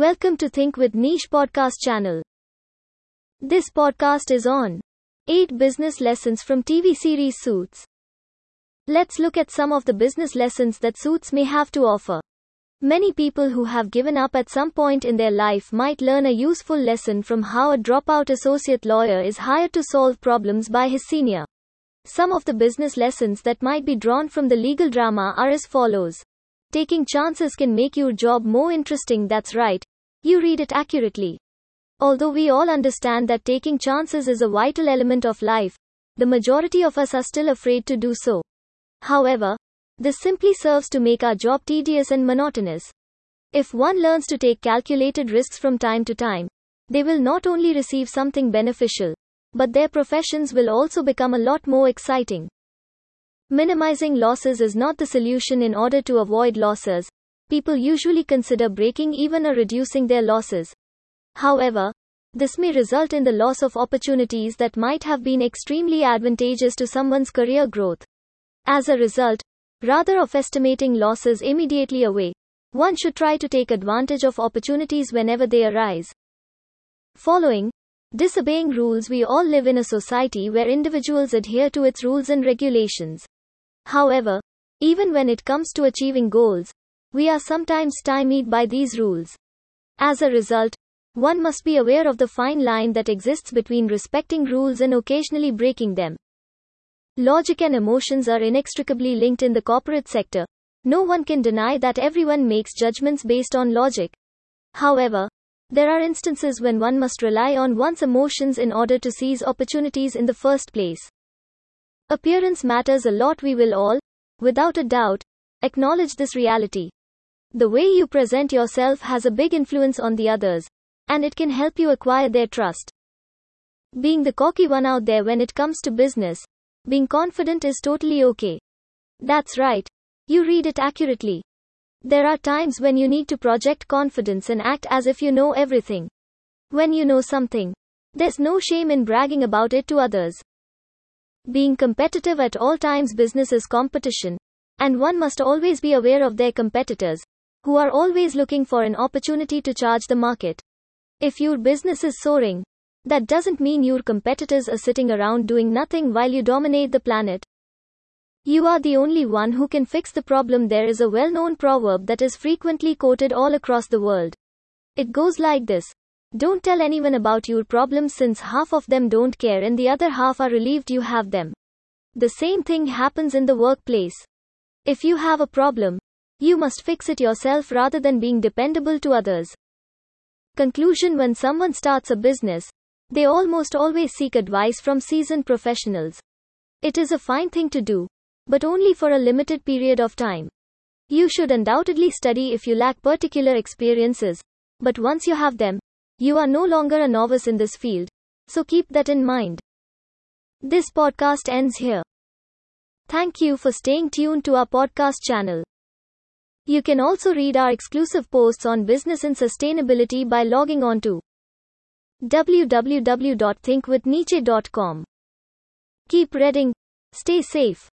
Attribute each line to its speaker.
Speaker 1: Welcome to Think with Niche podcast channel. This podcast is on 8 business lessons from TV series Suits. Let's look at some of the business lessons that Suits may have to offer. Many people who have given up at some point in their life might learn a useful lesson from how a dropout associate lawyer is hired to solve problems by his senior. Some of the business lessons that might be drawn from the legal drama are as follows. Taking chances can make your job more interesting, that's right. You read it accurately. Although we all understand that taking chances is a vital element of life, the majority of us are still afraid to do so. However, this simply serves to make our job tedious and monotonous. If one learns to take calculated risks from time to time, they will not only receive something beneficial, but their professions will also become a lot more exciting. Minimizing losses is not the solution in order to avoid losses. People usually consider breaking even or reducing their losses. However, this may result in the loss of opportunities that might have been extremely advantageous to someone's career growth. As a result, rather of estimating losses immediately away, one should try to take advantage of opportunities whenever they arise. Following Disobeying rules We all live in a society where individuals adhere to its rules and regulations. However, even when it comes to achieving goals, we are sometimes stymied by these rules. As a result, one must be aware of the fine line that exists between respecting rules and occasionally breaking them. Logic and emotions are inextricably linked in the corporate sector. No one can deny that everyone makes judgments based on logic. However, there are instances when one must rely on one's emotions in order to seize opportunities in the first place. Appearance matters a lot, we will all, without a doubt, acknowledge this reality. The way you present yourself has a big influence on the others, and it can help you acquire their trust. Being the cocky one out there when it comes to business, being confident is totally okay. That's right. You read it accurately. There are times when you need to project confidence and act as if you know everything. When you know something, there's no shame in bragging about it to others. Being competitive at all times, business is competition, and one must always be aware of their competitors, who are always looking for an opportunity to charge the market. If your business is soaring, that doesn't mean your competitors are sitting around doing nothing while you dominate the planet. You are the only one who can fix the problem. There is a well known proverb that is frequently quoted all across the world. It goes like this Don't tell anyone about your problems since half of them don't care and the other half are relieved you have them. The same thing happens in the workplace. If you have a problem, you must fix it yourself rather than being dependable to others. Conclusion When someone starts a business, they almost always seek advice from seasoned professionals. It is a fine thing to do, but only for a limited period of time. You should undoubtedly study if you lack particular experiences, but once you have them, you are no longer a novice in this field, so keep that in mind. This podcast ends here. Thank you for staying tuned to our podcast channel. You can also read our exclusive posts on business and sustainability by logging on to www.thinkwithniche.com. Keep reading. Stay safe.